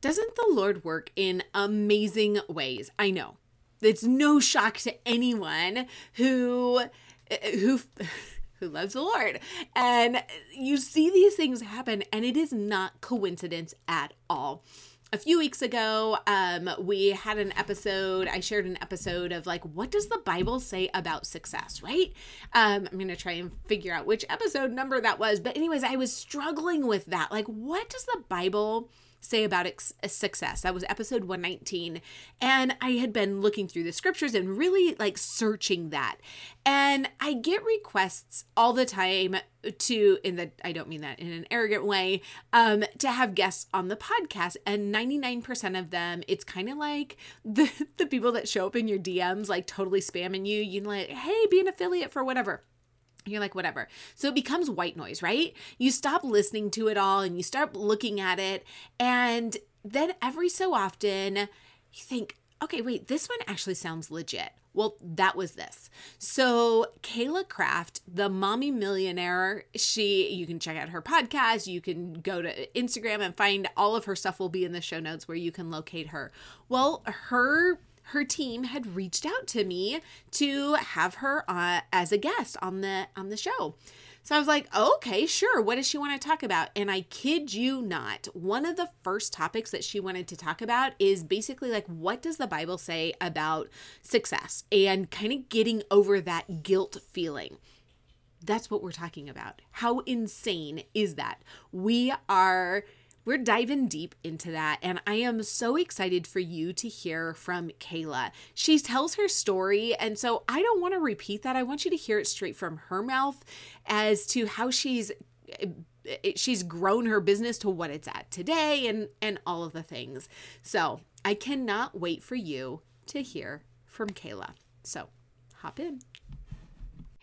Doesn't the Lord work in amazing ways? I know. It's no shock to anyone who who who loves the Lord. And you see these things happen and it is not coincidence at all a few weeks ago um, we had an episode i shared an episode of like what does the bible say about success right um, i'm gonna try and figure out which episode number that was but anyways i was struggling with that like what does the bible say about ex- success. That was episode 119. And I had been looking through the scriptures and really like searching that. And I get requests all the time to in the I don't mean that in an arrogant way um to have guests on the podcast and 99% of them it's kind of like the the people that show up in your DMs like totally spamming you you know like hey be an affiliate for whatever you're like, whatever. So it becomes white noise, right? You stop listening to it all and you start looking at it. And then every so often, you think, okay, wait, this one actually sounds legit. Well, that was this. So, Kayla Craft, the mommy millionaire, she, you can check out her podcast. You can go to Instagram and find all of her stuff will be in the show notes where you can locate her. Well, her her team had reached out to me to have her uh, as a guest on the on the show. So I was like, okay, sure. What does she want to talk about? And I kid you not, one of the first topics that she wanted to talk about is basically like, what does the Bible say about success and kind of getting over that guilt feeling. That's what we're talking about. How insane is that? We are we're diving deep into that, and I am so excited for you to hear from Kayla. She tells her story, and so I don't want to repeat that. I want you to hear it straight from her mouth as to how she's eh, she's grown her business to what it's at today and and all of the things. So, I cannot wait for you to hear from Kayla. So, hop in.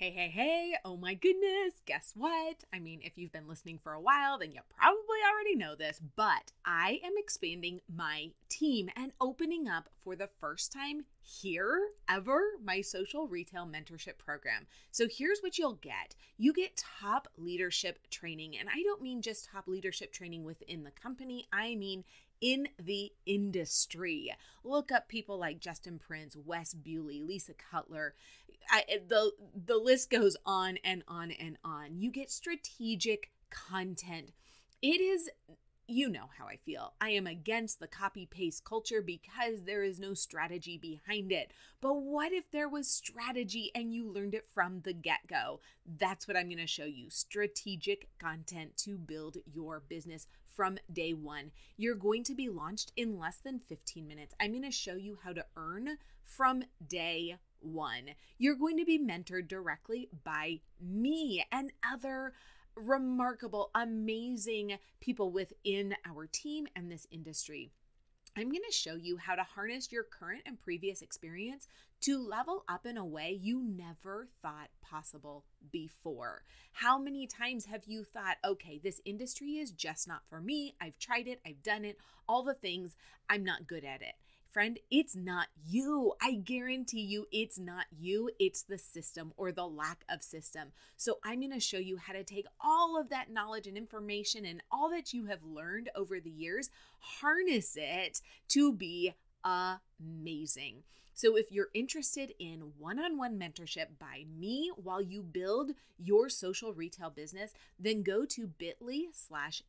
Hey, hey, hey, oh my goodness, guess what? I mean, if you've been listening for a while, then you probably already know this, but I am expanding my team and opening up for the first time here ever my social retail mentorship program. So here's what you'll get you get top leadership training, and I don't mean just top leadership training within the company, I mean in the industry. Look up people like Justin Prince, Wes Bewley, Lisa Cutler. I, the the list goes on and on and on. You get strategic content. It is you know how I feel. I am against the copy paste culture because there is no strategy behind it. But what if there was strategy and you learned it from the get go? That's what I'm going to show you strategic content to build your business from day one. You're going to be launched in less than 15 minutes. I'm going to show you how to earn from day one. You're going to be mentored directly by me and other remarkable, amazing people within our team and this industry. I'm going to show you how to harness your current and previous experience to level up in a way you never thought possible before. How many times have you thought, okay, this industry is just not for me? I've tried it, I've done it, all the things, I'm not good at it. Friend, it's not you. I guarantee you it's not you. It's the system or the lack of system. So, I'm going to show you how to take all of that knowledge and information and all that you have learned over the years, harness it to be amazing. So, if you're interested in one on one mentorship by me while you build your social retail business, then go to bit.ly slash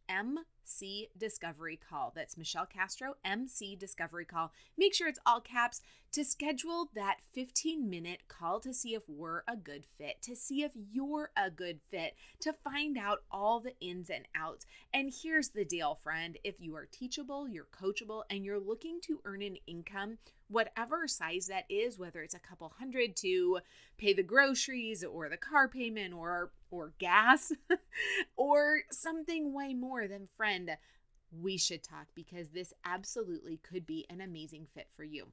MC Discovery Call. That's Michelle Castro, MC Discovery Call. Make sure it's all caps to schedule that 15 minute call to see if we're a good fit, to see if you're a good fit, to find out all the ins and outs. And here's the deal, friend if you are teachable, you're coachable, and you're looking to earn an income whatever size that is, whether it's a couple hundred to pay the groceries or the car payment or or gas or something way more than friend, we should talk because this absolutely could be an amazing fit for you.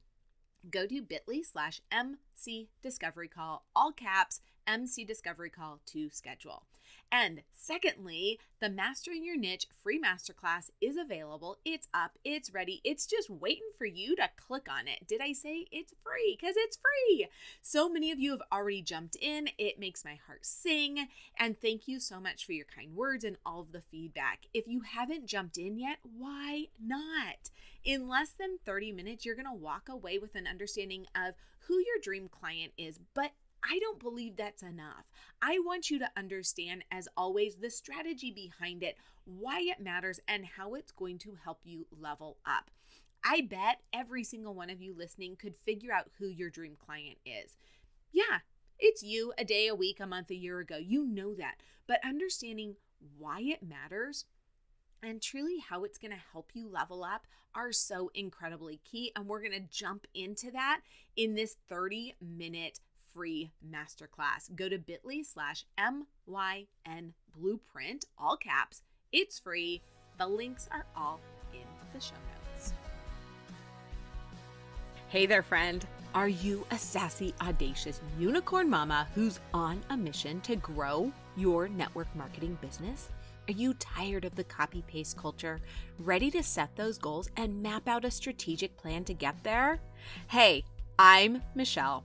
Go to bit.ly slash MC Discovery Call, all caps, MC Discovery Call to schedule. And secondly, the Mastering Your Niche free masterclass is available. It's up, it's ready, it's just waiting for you to click on it. Did I say it's free? Because it's free. So many of you have already jumped in. It makes my heart sing. And thank you so much for your kind words and all of the feedback. If you haven't jumped in yet, why not? In less than 30 minutes, you're going to walk away with an understanding of who your dream client is, but I don't believe that's enough. I want you to understand, as always, the strategy behind it, why it matters, and how it's going to help you level up. I bet every single one of you listening could figure out who your dream client is. Yeah, it's you a day, a week, a month, a year ago. You know that. But understanding why it matters and truly how it's going to help you level up are so incredibly key. And we're going to jump into that in this 30 minute free masterclass. Go to bit.ly slash MYN blueprint, all caps. It's free. The links are all in the show notes. Hey there, friend. Are you a sassy, audacious unicorn mama who's on a mission to grow your network marketing business? Are you tired of the copy paste culture? Ready to set those goals and map out a strategic plan to get there? Hey, I'm Michelle.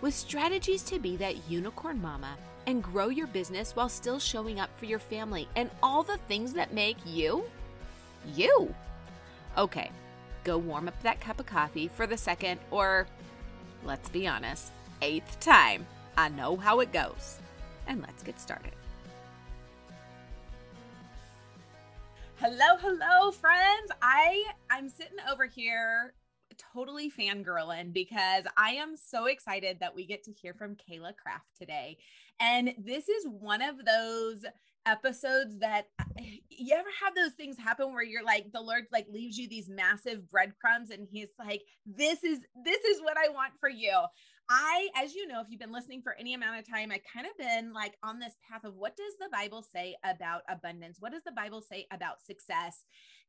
with strategies to be that unicorn mama and grow your business while still showing up for your family and all the things that make you you. Okay, go warm up that cup of coffee for the second or, let's be honest, eighth time. I know how it goes. And let's get started. Hello, hello, friends. I I'm sitting over here totally fangirling because I am so excited that we get to hear from Kayla Craft today. And this is one of those episodes that uh, you ever have those things happen where you're like the lord like leaves you these massive breadcrumbs and he's like this is this is what i want for you I, as you know, if you've been listening for any amount of time, I kind of been like on this path of what does the Bible say about abundance? What does the Bible say about success?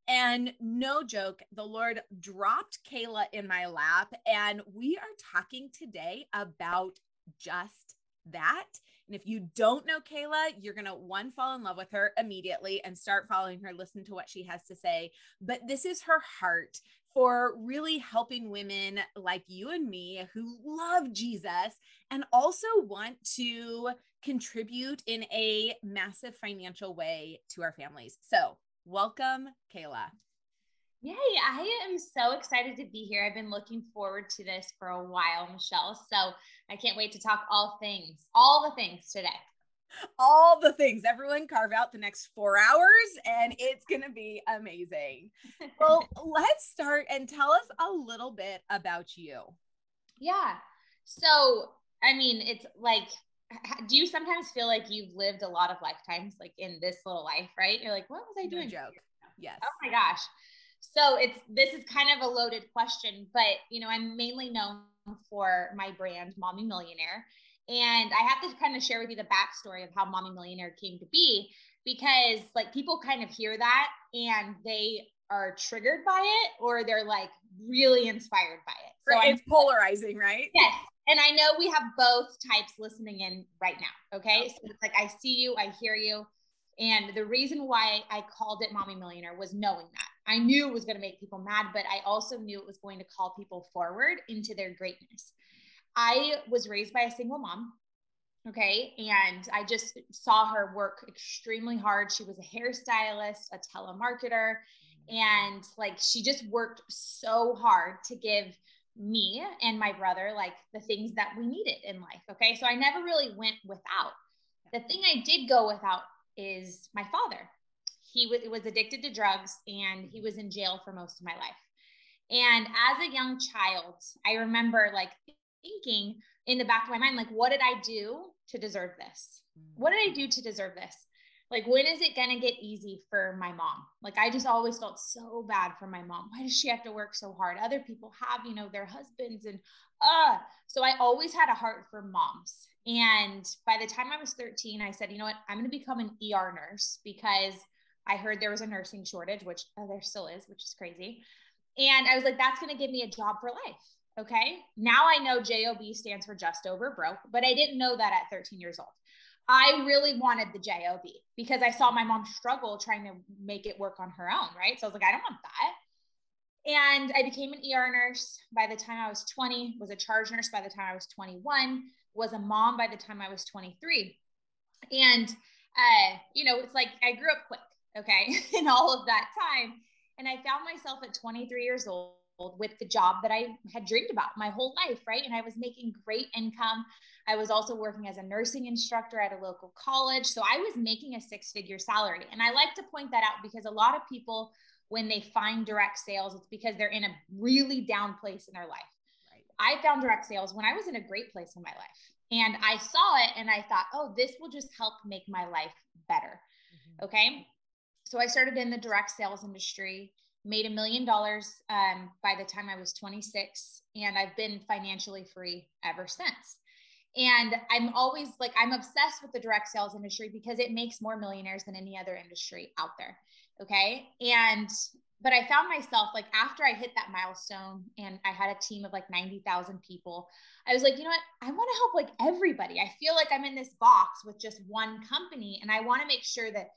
And no joke, the Lord dropped Kayla in my lap, and we are talking today about just that. And if you don't know Kayla, you're going to one fall in love with her immediately and start following her, listen to what she has to say. But this is her heart for really helping women like you and me who love Jesus and also want to contribute in a massive financial way to our families. So, welcome, Kayla. Yay, I am so excited to be here. I've been looking forward to this for a while, Michelle. So, I can't wait to talk all things, all the things today all the things. Everyone carve out the next four hours and it's going to be amazing. well, let's start and tell us a little bit about you. Yeah. So, I mean, it's like, do you sometimes feel like you've lived a lot of lifetimes, like in this little life, right? You're like, what was I doing? No joke. Yes. Oh my gosh. So it's this is kind of a loaded question, but you know, I'm mainly known for my brand, Mommy Millionaire. And I have to kind of share with you the backstory of how Mommy Millionaire came to be because like people kind of hear that and they are triggered by it or they're like really inspired by it. So right. it's polarizing, right? Yes. And I know we have both types listening in right now. Okay. So it's like I see you, I hear you. And the reason why I called it Mommy Millionaire was knowing that. I knew it was going to make people mad, but I also knew it was going to call people forward into their greatness. I was raised by a single mom. Okay. And I just saw her work extremely hard. She was a hairstylist, a telemarketer, and like she just worked so hard to give me and my brother like the things that we needed in life. Okay. So I never really went without. The thing I did go without is my father. He w- was addicted to drugs and he was in jail for most of my life. And as a young child, I remember like thinking in the back of my mind, like, what did I do to deserve this? What did I do to deserve this? Like, when is it going to get easy for my mom? Like, I just always felt so bad for my mom. Why does she have to work so hard? Other people have, you know, their husbands and, uh, so I always had a heart for moms. And by the time I was 13, I said, you know what? I'm going to become an ER nurse because I heard there was a nursing shortage, which oh, there still is, which is crazy. And I was like, that's going to give me a job for life. Okay. Now I know JOB stands for just over broke, but I didn't know that at 13 years old. I really wanted the JOB because I saw my mom struggle trying to make it work on her own. Right. So I was like, I don't want that. And I became an ER nurse by the time I was 20, was a charge nurse by the time I was 21, was a mom by the time I was 23. And, uh, you know, it's like I grew up quick. Okay. in all of that time. And I found myself at 23 years old with the job that I had dreamed about my whole life, right? And I was making great income. I was also working as a nursing instructor at a local college. So I was making a six figure salary. And I like to point that out because a lot of people, when they find direct sales, it's because they're in a really down place in their life. Right. I found direct sales when I was in a great place in my life. And I saw it and I thought, oh, this will just help make my life better. Mm-hmm. Okay. So I started in the direct sales industry made a million dollars um, by the time I was 26, and I've been financially free ever since. And I'm always like, I'm obsessed with the direct sales industry because it makes more millionaires than any other industry out there. Okay. And, but I found myself like after I hit that milestone and I had a team of like 90,000 people, I was like, you know what? I want to help like everybody. I feel like I'm in this box with just one company and I want to make sure that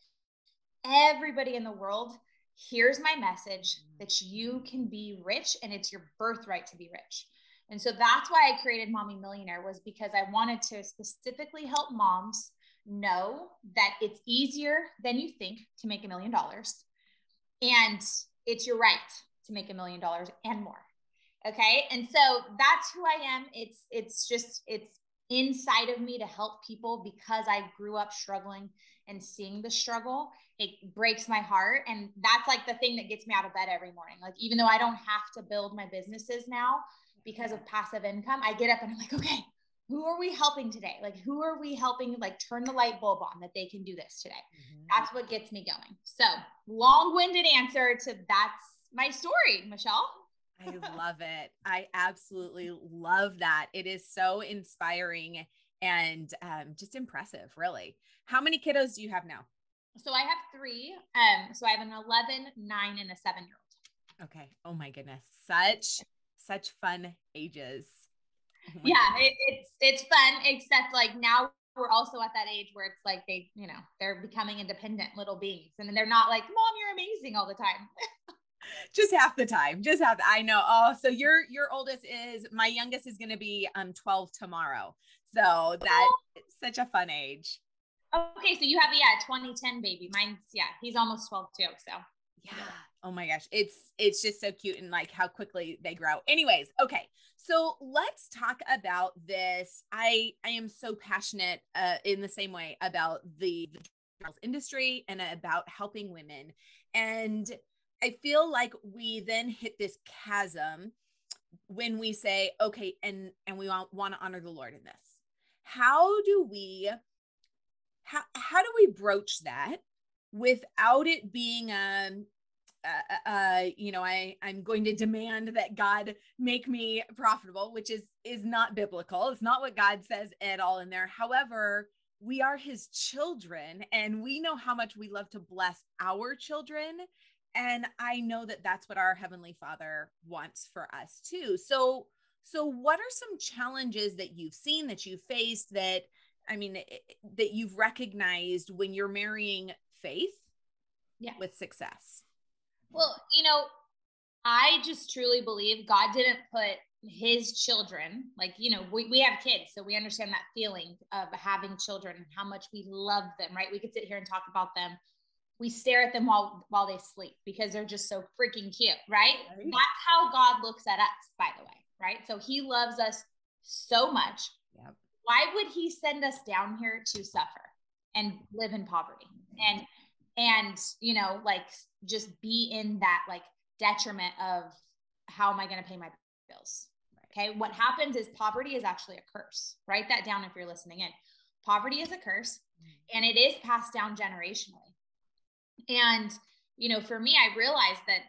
everybody in the world here's my message mm. that you can be rich and it's your birthright to be rich. And so that's why I created Mommy Millionaire was because I wanted to specifically help moms know that it's easier than you think to make a million dollars and it's your right to make a million dollars and more. Okay? And so that's who I am. It's it's just it's inside of me to help people because I grew up struggling and seeing the struggle, it breaks my heart. And that's like the thing that gets me out of bed every morning. Like, even though I don't have to build my businesses now because of passive income, I get up and I'm like, okay, who are we helping today? Like, who are we helping, like, turn the light bulb on that they can do this today? Mm-hmm. That's what gets me going. So, long winded answer to that's my story, Michelle. I love it. I absolutely love that. It is so inspiring and um, just impressive, really. How many kiddos do you have now? So I have three. Um, so I have an 11, nine, and a seven year old. Okay. Oh my goodness. Such, such fun ages. Oh yeah, it, it's it's fun, except like now we're also at that age where it's like they, you know, they're becoming independent little beings. And they're not like, Mom, you're amazing all the time. just half the time. Just half. I know. Oh, so your your oldest is my youngest is gonna be um 12 tomorrow. So that's oh. such a fun age. Okay, so you have yeah, 2010 baby. Mine's yeah, he's almost 12 too. So yeah. Oh my gosh. It's it's just so cute and like how quickly they grow. Anyways, okay. So let's talk about this. I I am so passionate uh in the same way about the, the industry and about helping women. And I feel like we then hit this chasm when we say, okay, and and we want, want to honor the Lord in this. How do we how how do we broach that without it being um uh, uh, you know, I I'm going to demand that God make me profitable, which is is not biblical. It's not what God says at all in there. However, we are His children, and we know how much we love to bless our children, and I know that that's what our heavenly Father wants for us too. So, so what are some challenges that you've seen that you've faced that I mean, that you've recognized when you're marrying faith yeah. with success? Well, you know, I just truly believe God didn't put his children, like, you know, we, we have kids, so we understand that feeling of having children and how much we love them, right? We could sit here and talk about them. We stare at them while while they sleep because they're just so freaking cute, right? right? That's how God looks at us, by the way, right? So he loves us so much. Yep why would he send us down here to suffer and live in poverty and and you know like just be in that like detriment of how am i going to pay my bills okay what happens is poverty is actually a curse write that down if you're listening in poverty is a curse mm-hmm. and it is passed down generationally and you know for me i realized that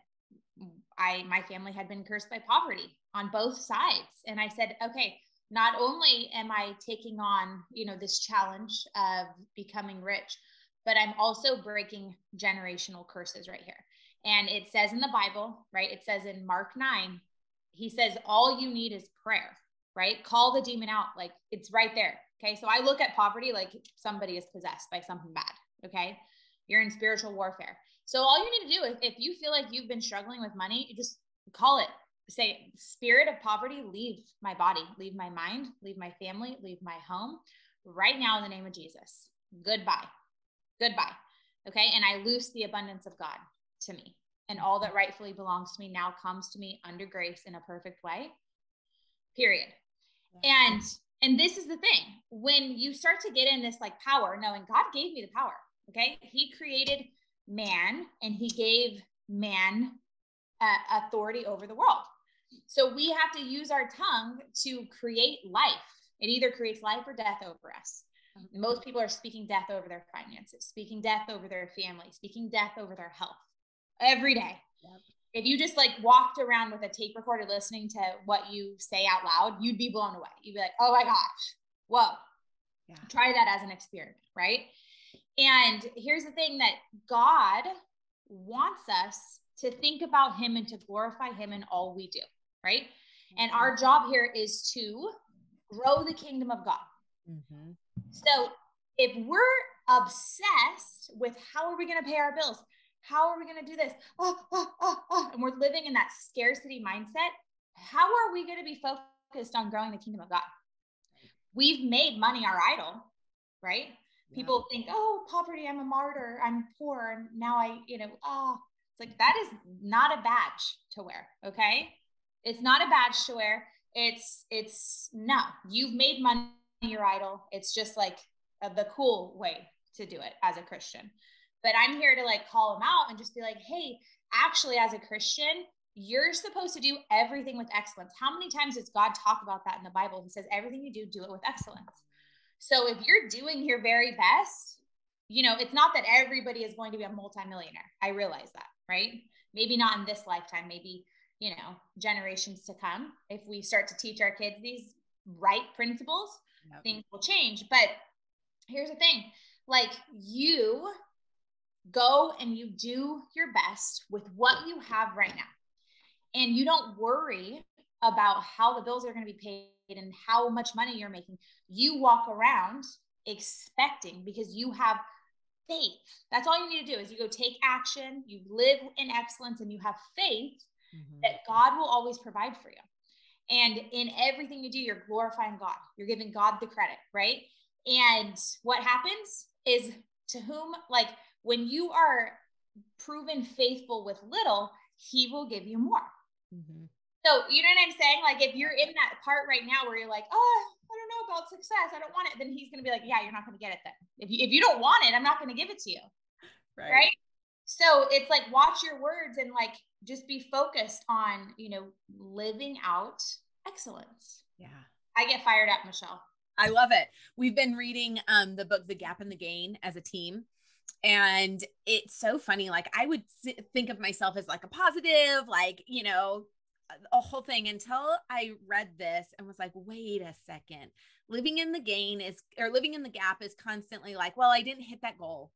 i my family had been cursed by poverty on both sides and i said okay not only am I taking on, you know, this challenge of becoming rich, but I'm also breaking generational curses right here. And it says in the Bible, right? It says in Mark 9, he says, all you need is prayer, right? Call the demon out. Like it's right there. Okay. So I look at poverty like somebody is possessed by something bad. Okay. You're in spiritual warfare. So all you need to do is if you feel like you've been struggling with money, you just call it. Say, spirit of poverty, leave my body, leave my mind, leave my family, leave my home right now in the name of Jesus. Goodbye. Goodbye. Okay. And I loose the abundance of God to me. And all that rightfully belongs to me now comes to me under grace in a perfect way. Period. And and this is the thing when you start to get in this like power, knowing God gave me the power. Okay. He created man and he gave man uh, authority over the world. So we have to use our tongue to create life. It either creates life or death over us. Most people are speaking death over their finances, speaking death over their family, speaking death over their health every day. Yep. If you just like walked around with a tape recorder listening to what you say out loud, you'd be blown away. You'd be like, oh my gosh, whoa. Yeah. Try that as an experiment, right? And here's the thing that God wants us to think about Him and to glorify Him in all we do, right? And our mm-hmm. job here is to grow the kingdom of God. Mm-hmm. So if we're obsessed with how are we going to pay our bills? How are we going to do this? Oh, oh, oh, oh, and we're living in that scarcity mindset. How are we going to be focused on growing the kingdom of God? We've made money our idol, right? People think, oh, poverty, I'm a martyr, I'm poor, and now I, you know, oh, it's like that is not a badge to wear. Okay. It's not a badge to wear. It's, it's no, you've made money your idol. It's just like uh, the cool way to do it as a Christian. But I'm here to like call them out and just be like, hey, actually, as a Christian, you're supposed to do everything with excellence. How many times does God talk about that in the Bible? He says, everything you do, do it with excellence. So if you're doing your very best, you know, it's not that everybody is going to be a multimillionaire. I realize that, right? Maybe not in this lifetime, maybe, you know, generations to come. If we start to teach our kids these right principles, yep. things will change. But here's the thing like you go and you do your best with what you have right now. And you don't worry about how the bills are going to be paid and how much money you're making. You walk around expecting because you have faith. That's all you need to do is you go take action, you live in excellence and you have faith mm-hmm. that God will always provide for you. And in everything you do, you're glorifying God. You're giving God the credit, right? And what happens is to whom like when you are proven faithful with little, he will give you more. Mm-hmm. So, you know what I'm saying? Like, if you're in that part right now where you're like, oh, I don't know about success, I don't want it, then he's going to be like, yeah, you're not going to get it then. If you, if you don't want it, I'm not going to give it to you. Right. right. So, it's like, watch your words and like just be focused on, you know, living out excellence. Yeah. I get fired up, Michelle. I love it. We've been reading um, the book, The Gap and the Gain, as a team and it's so funny like i would think of myself as like a positive like you know a whole thing until i read this and was like wait a second living in the gain is or living in the gap is constantly like well i didn't hit that goal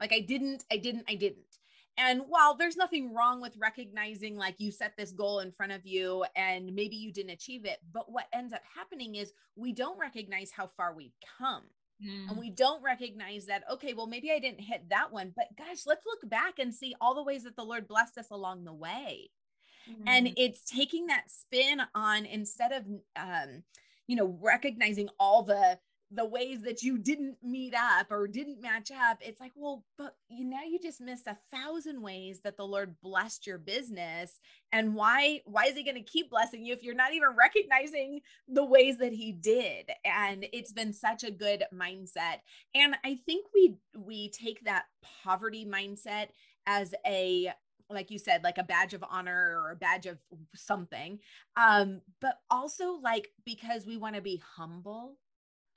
like i didn't i didn't i didn't and while there's nothing wrong with recognizing like you set this goal in front of you and maybe you didn't achieve it but what ends up happening is we don't recognize how far we've come Mm. And we don't recognize that, okay, well, maybe I didn't hit that one, but gosh, let's look back and see all the ways that the Lord blessed us along the way. Mm. And it's taking that spin on instead of, um, you know, recognizing all the the ways that you didn't meet up or didn't match up it's like well but you now you just missed a thousand ways that the lord blessed your business. And why why is he going to keep blessing you if you're not even recognizing the ways that he did? And it's been such a good mindset. And i think we we take that poverty mindset as a like you said like a badge of honor or a badge of something um but also like because we want to be humble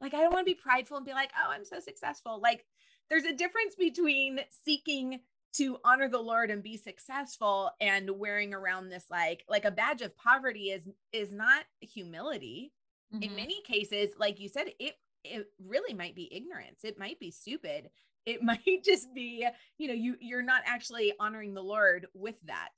like, I don't want to be prideful and be like, oh, I'm so successful. Like, there's a difference between seeking to honor the lord and be successful and wearing around this like like a badge of poverty is is not humility mm-hmm. in many cases like you said it it really might be ignorance it might be stupid it might just be you know you you're not actually honoring the lord with that.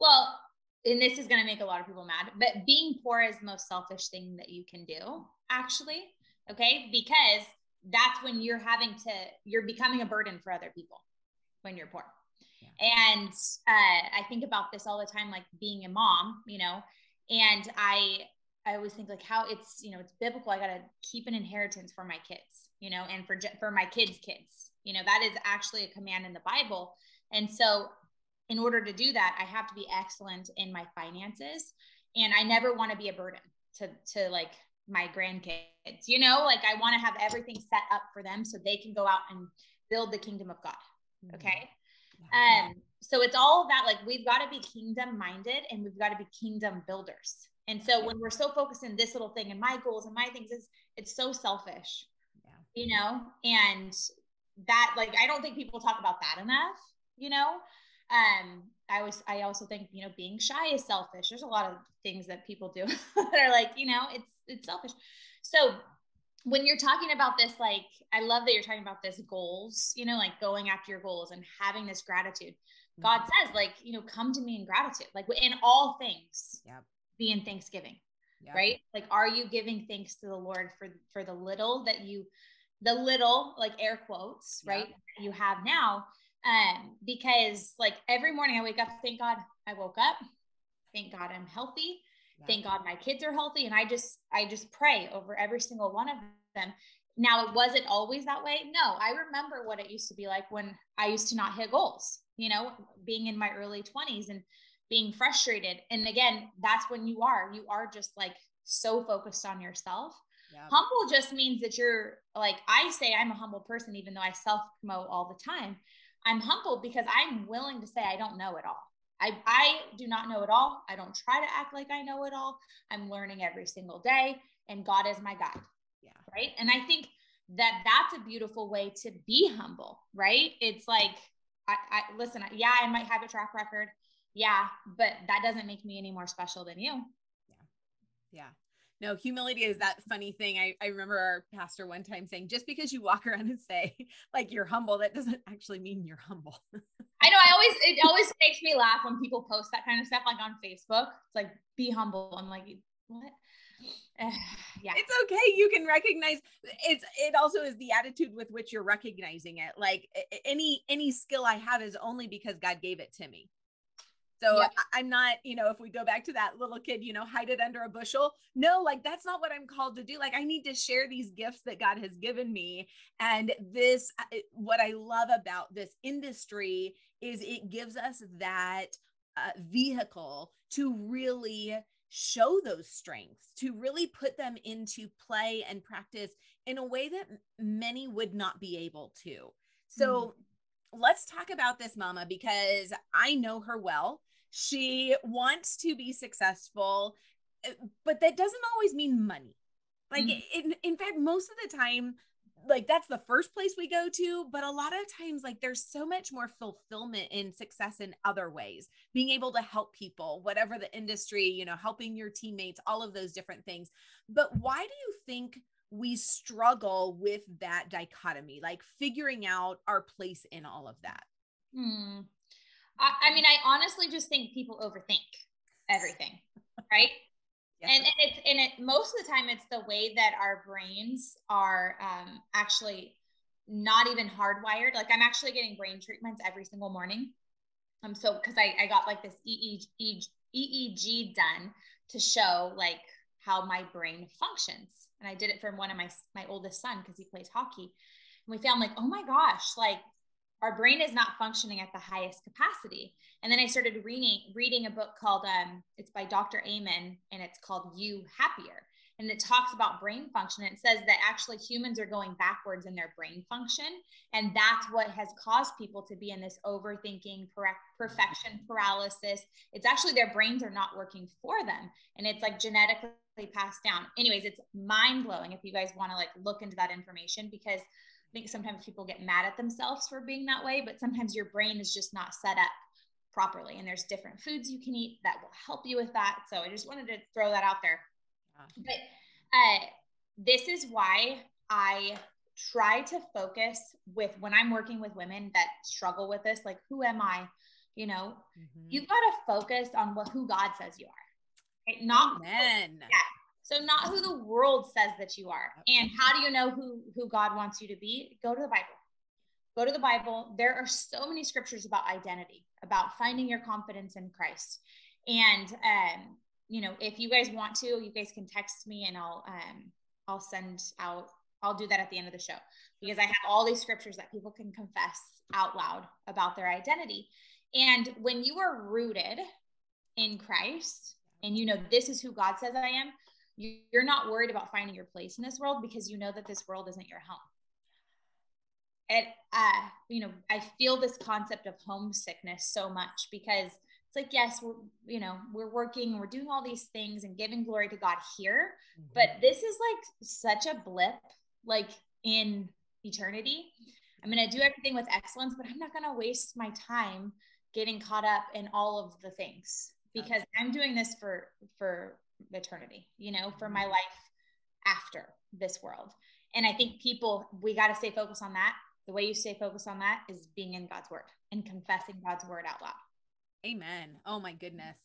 Well and this is going to make a lot of people mad but being poor is the most selfish thing that you can do actually okay? Because that's when you're having to you're becoming a burden for other people when you're poor. Yeah. and uh, i think about this all the time like being a mom you know? And i i always think like how it's you know it's biblical i got to keep an inheritance for my kids you know and for for my kids kids you know that is actually a command in the bible. And so in order to do that i have to be excellent in my finances and i never want to be a burden to to like my grandkids you know? Like i want to have everything set up for them so they can go out and build the kingdom of god mm-hmm. okay? Um so it's all that like we've got to be kingdom minded and we've got to be kingdom builders and so when we're so focused in this little thing and my goals and my things is it's so selfish yeah. you know? And that like i don't think people talk about that enough you know? Um i was i also think you know being shy is selfish. There's a lot of things that people do that are like you know it's it's selfish. So when you're talking about this like i love that you're talking about this goals you know like going after your goals and having this gratitude. Mm-hmm. god says like you know come to me in gratitude like in all things. Yep. Be in thanksgiving yep. right like are you giving thanks to the lord for for the little that you the little like air quotes right you have now um, because like every morning I wake up, thank God I woke up. Thank God I'm healthy. Yeah. Thank God my kids are healthy. And I just, I just pray over every single one of them. Now, it was it always that way? No, I remember what it used to be like when I used to not hit goals, you know, being in my early 20s and being frustrated. And again, that's when you are, you are just like so focused on yourself. Humble just means that you're like, I say I'm a humble person, even though I self promote all the time. I'm humble because I'm willing to say I don't know it all. I, I do not know it all. I don't try to act like I know it all. I'm learning every single day, and God is my guide. Yeah. Right. And I think that that's a beautiful way to be humble, right? It's like, I, I listen, yeah, I might have a track record. Yeah. But that doesn't make me any more special than you. Yeah. Yeah. No humility is that funny thing. I, I remember our pastor one time saying just because you walk around and say like you're humble that doesn't actually mean you're humble. I know i always it always makes me laugh when people post that kind of stuff like on facebook. It's like be humble. I'm like what? Yeah. It's okay. You can recognize it's it also is the attitude with which you're recognizing it. Like any any skill i have is only because god gave it to me so yeah. I'm not, you know, if we go back to that little kid, you know, hide it under a bushel. No, like that's not what I'm called to do. Like I need to share these gifts that God has given me. And this, uh, what I love about this industry is it gives us that uh, vehicle to really show those strengths, to really put them into play and practice in a way that many would not be able to. So, mm let's talk about this mama because I know her well. She wants to be successful, eh, but that doesn't always mean money. Like mm-hmm. in in fact most of the time like that's the first place we go to but a lot of times like there's so much more fulfillment in success in other ways being able to help people whatever the industry you know helping your teammates all of those different things but why do you think we struggle with that dichotomy like figuring out our place in all of that hmm. I, I mean, I honestly just think people overthink everything, right? And, and it's and it most of the time it's the way that our brains are um, actually not even hardwired. Like I'm actually getting brain treatments every single morning. Um, so because I, I got like this EEG, EEG done to show like how my brain functions. And I did it from one of my my oldest son because he plays hockey. And we found like, oh my gosh, like our brain is not functioning at the highest capacity. And then I started reading reading a book called um, it's by Dr. Amen and it's called You Happier. And it talks about brain function. And it says that actually humans are going backwards in their brain function. And that's what has caused people to be in this overthinking, perfection paralysis. It's actually their brains are not working for them. And it's like genetically passed down. Anyways, it's mind blowing if you guys want to like look into that information because think sometimes people get mad at themselves for being that way, but sometimes your brain is just not set up properly. And there's different foods you can eat that will help you with that. So I just wanted to throw that out there. Yeah. But uh, this is why I try to focus with when I'm working with women that struggle with this, like, who am I? You know, mm-hmm. you've got to focus on what who God says you are, right? Not men. Yeah. So not who the world says that you are. And how do you know who who God wants you to be? Go to the Bible. Go to the Bible. There are so many scriptures about identity, about finding your confidence in Christ. And um, you know, if you guys want to, you guys can text me and I'll um I'll send out I'll do that at the end of the show because I have all these scriptures that people can confess out loud about their identity. And when you are rooted in Christ and you know this is who God says I am, you're not worried about finding your place in this world because you know that this world isn't your home. And uh, you know, I feel this concept of homesickness so much because it's like, yes, we're, you know, we're working, we're doing all these things and giving glory to God here, mm-hmm. but this is like such a blip like in eternity. I'm going to do everything with excellence, but I'm not going to waste my time getting caught up in all of the things because I'm doing this for for eternity, you know, for my mm-hmm. life after this world. And I think people we got to stay focused on that. The way you stay focused on that is being in God's word and confessing God's word out loud. Amen. Oh my goodness.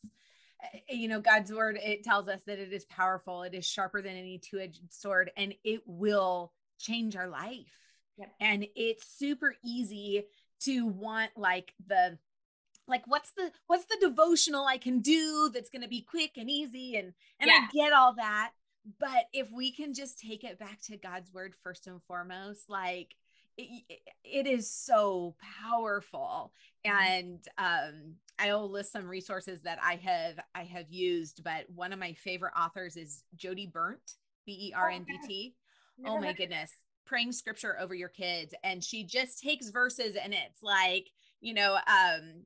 Eh, you know, God's word, it tells us that it is powerful, it is sharper than any two edged sword, and it will change our life. Yep. And it's super easy to want like the like what's the what's the devotional I can do that's going to be quick and easy and and yeah. I get all that but if we can just take it back to God's word first and foremost like it, it is so powerful mm-hmm. and um i'll list some resources that i have i have used but one of my favorite authors is Jodie Berndt b-e-r-n-d-t oh, oh my goodness praying scripture over your kids and she just takes verses and it's like you know um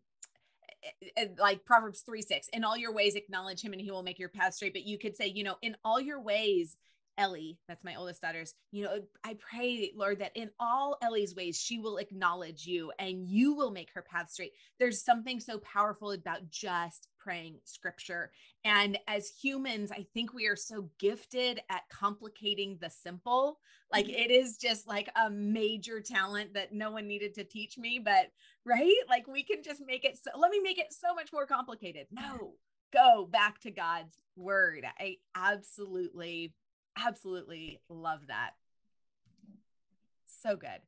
like proverbs 3 6 in all your ways acknowledge him and he will make your path straight but you could say you know in all your ways Ellie, that's my oldest daughter's, you know, I pray, Lord, that in all Ellie's ways, she will acknowledge you and you will make her path straight. There's something so powerful about just praying scripture. And as humans, I think we are so gifted at complicating the simple. Like mm-hmm. it is just like a major talent that no one needed to teach me, but right? Like we can just make it so, let me make it so much more complicated. No, go back to God's word. I absolutely absolutely love that. So good.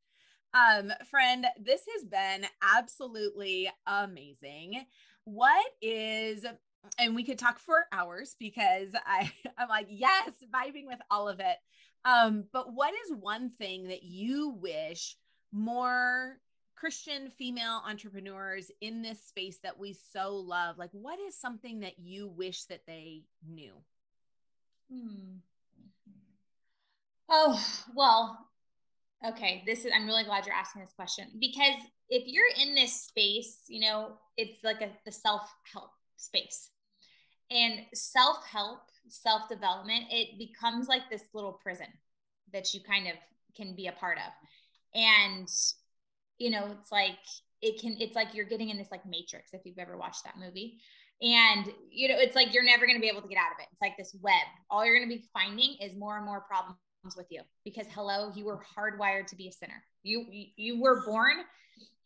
Um, friend, this has been absolutely amazing. What is and we could talk for hours because I I'm like, yes, vibing with all of it. Um, but what is one thing that you wish more Christian female entrepreneurs in this space that we so love? Like, what is something that you wish that they knew? Hmm. Oh, well, okay. This is, I'm really glad you're asking this question because if you're in this space, you know, it's like a, the self help space and self help, self development, it becomes like this little prison that you kind of can be a part of. And, you know, it's like, it can, it's like you're getting in this like matrix if you've ever watched that movie. And, you know, it's like you're never going to be able to get out of it. It's like this web. All you're going to be finding is more and more problems with you because hello you were hardwired to be a sinner you you were born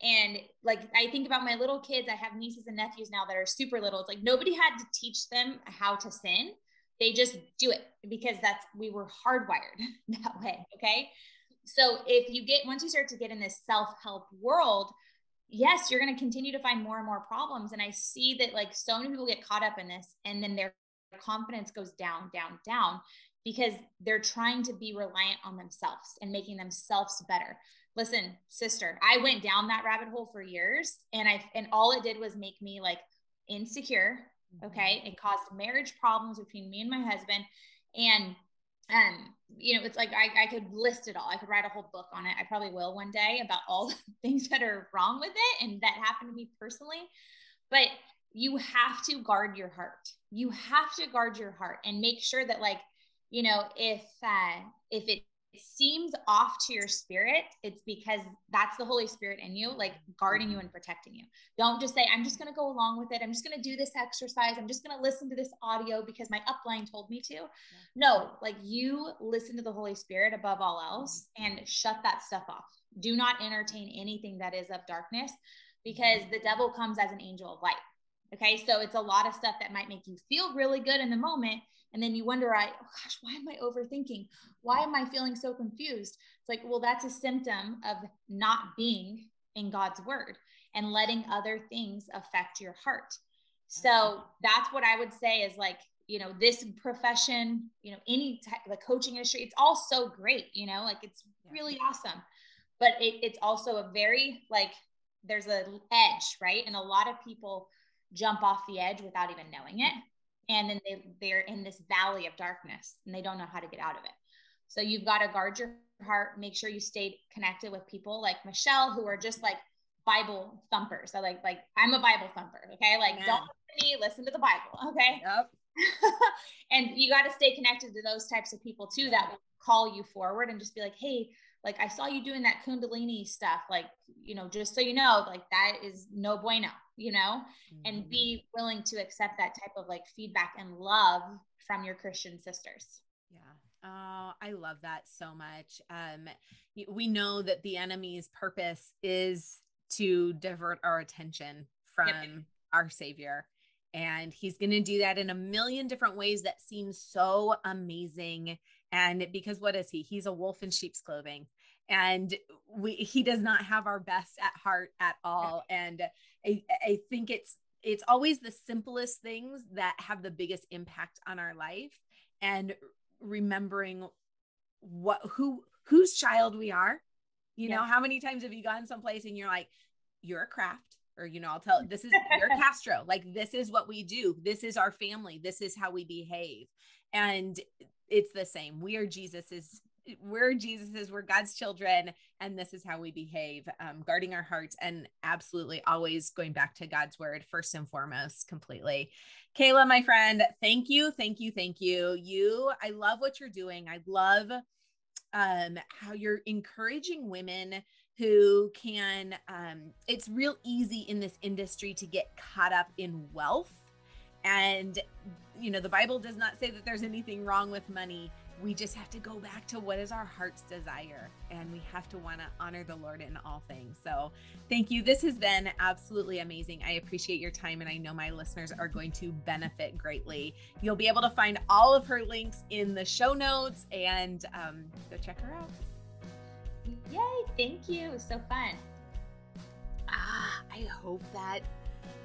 and like i think about my little kids i have nieces and nephews now that are super little it's like nobody had to teach them how to sin they just do it because that's we were hardwired that way okay so if you get once you start to get in this self-help world yes you're going to continue to find more and more problems and i see that like so many people get caught up in this and then their confidence goes down down down because they're trying to be reliant on themselves and making themselves better. Listen, sister, I went down that rabbit hole for years and I and all it did was make me like insecure, okay? Mm-hmm. It caused marriage problems between me and my husband and um you know it's like I, I could list it all. I could write a whole book on it. I probably will one day about all the things that are wrong with it and that happened to me personally. But you have to guard your heart. You have to guard your heart and make sure that like you know, if uh, if it seems off to your spirit, it's because that's the Holy Spirit in you, like guarding you mm-hmm. and protecting you. Don't just say, I'm just going to go along with it. I'm just going to do this exercise. I'm just going to listen to this audio because my upline told me to. Yeah. No, like you listen to the Holy Spirit above all else mm-hmm. and shut that stuff off. Do not entertain anything that is of darkness because the devil comes as an angel of light. Okay. So it's a lot of stuff that might make you feel really good in the moment and then you wonder, I, oh gosh, why am I overthinking? Why am I feeling so confused? It's like, well, that's a symptom of not being in God's word and letting other things affect your heart. So that's what I would say is like, you know, this profession, you know, any type the coaching industry, it's all so great, you know, like it's really awesome. But it, it's also a very like there's a edge, right? And a lot of people jump off the edge without even knowing it and then they they're in this valley of darkness and they don't know how to get out of it. So you've got to guard your heart make sure you stay connected with people like Michelle who are just like bible thumpers. So like like i'm a bible thumper okay? Like don't listen to me listen to the bible okay? Yep and you got to stay connected to those types of people too that will call you forward and just be like hey like I saw you doing that Kundalini stuff, like, you know, just so you know, like that is no bueno, you know, mm-hmm. and be willing to accept that type of like feedback and love from your Christian sisters. Yeah. Oh, I love that so much. Um, we know that the enemy's purpose is to divert our attention from yep. our Savior. And he's going to do that in a million different ways that seem so amazing. And because what is he? He's a wolf in sheep's clothing. And we he does not have our best at heart at all. And i i think it's it's always the simplest things that have the biggest impact on our life. And remembering what who whose child we are. You know how many times have you gone someplace and you're like you're a Craft or you know i'll tell this is you're Castro like this is what we do this is our family this is how we behave and it's the same. We are Jesus's we're Jesus's, we're God's children, and this is how we behave, um, guarding our hearts and absolutely always going back to God's word first and foremost, completely. Kayla, my friend, thank you, thank you, thank you. You, I love what you're doing. I love um, how you're encouraging women who can. Um, it's real easy in this industry to get caught up in wealth and, you know, the Bible does not say that there's anything wrong with money. We just have to go back to what is our heart's desire, and we have to want to honor the Lord in all things. So, thank you. This has been absolutely amazing. I appreciate your time, and I know my listeners are going to benefit greatly. You'll be able to find all of her links in the show notes and um, go check her out. Yay! Thank you. It was so fun. Ah, I hope that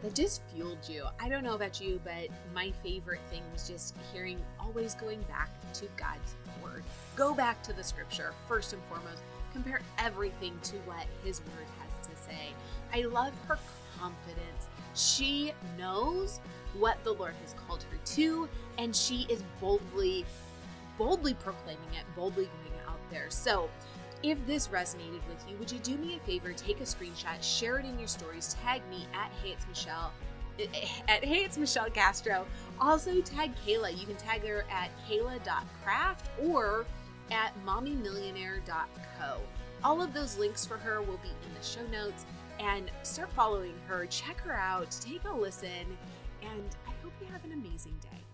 that just fueled you. I don't know about you, but my favorite thing was just hearing, always going back to God's word. Go back to the scripture first and foremost. Compare everything to what his word has to say. I love her confidence. She knows what the Lord has called her to, and she is boldly, boldly proclaiming it, boldly going out there. So, if this resonated with you, would you do me a favor? Take a screenshot, share it in your stories, tag me at Hey It's Michelle. Eh, at Hey It's Michelle Castro. Also tag Kayla. You can tag her at Kayla.craft or at mommymillionaire.co. All of those links for her will be in the show notes. And start following her, check her out, take a listen, and I hope you have an amazing day.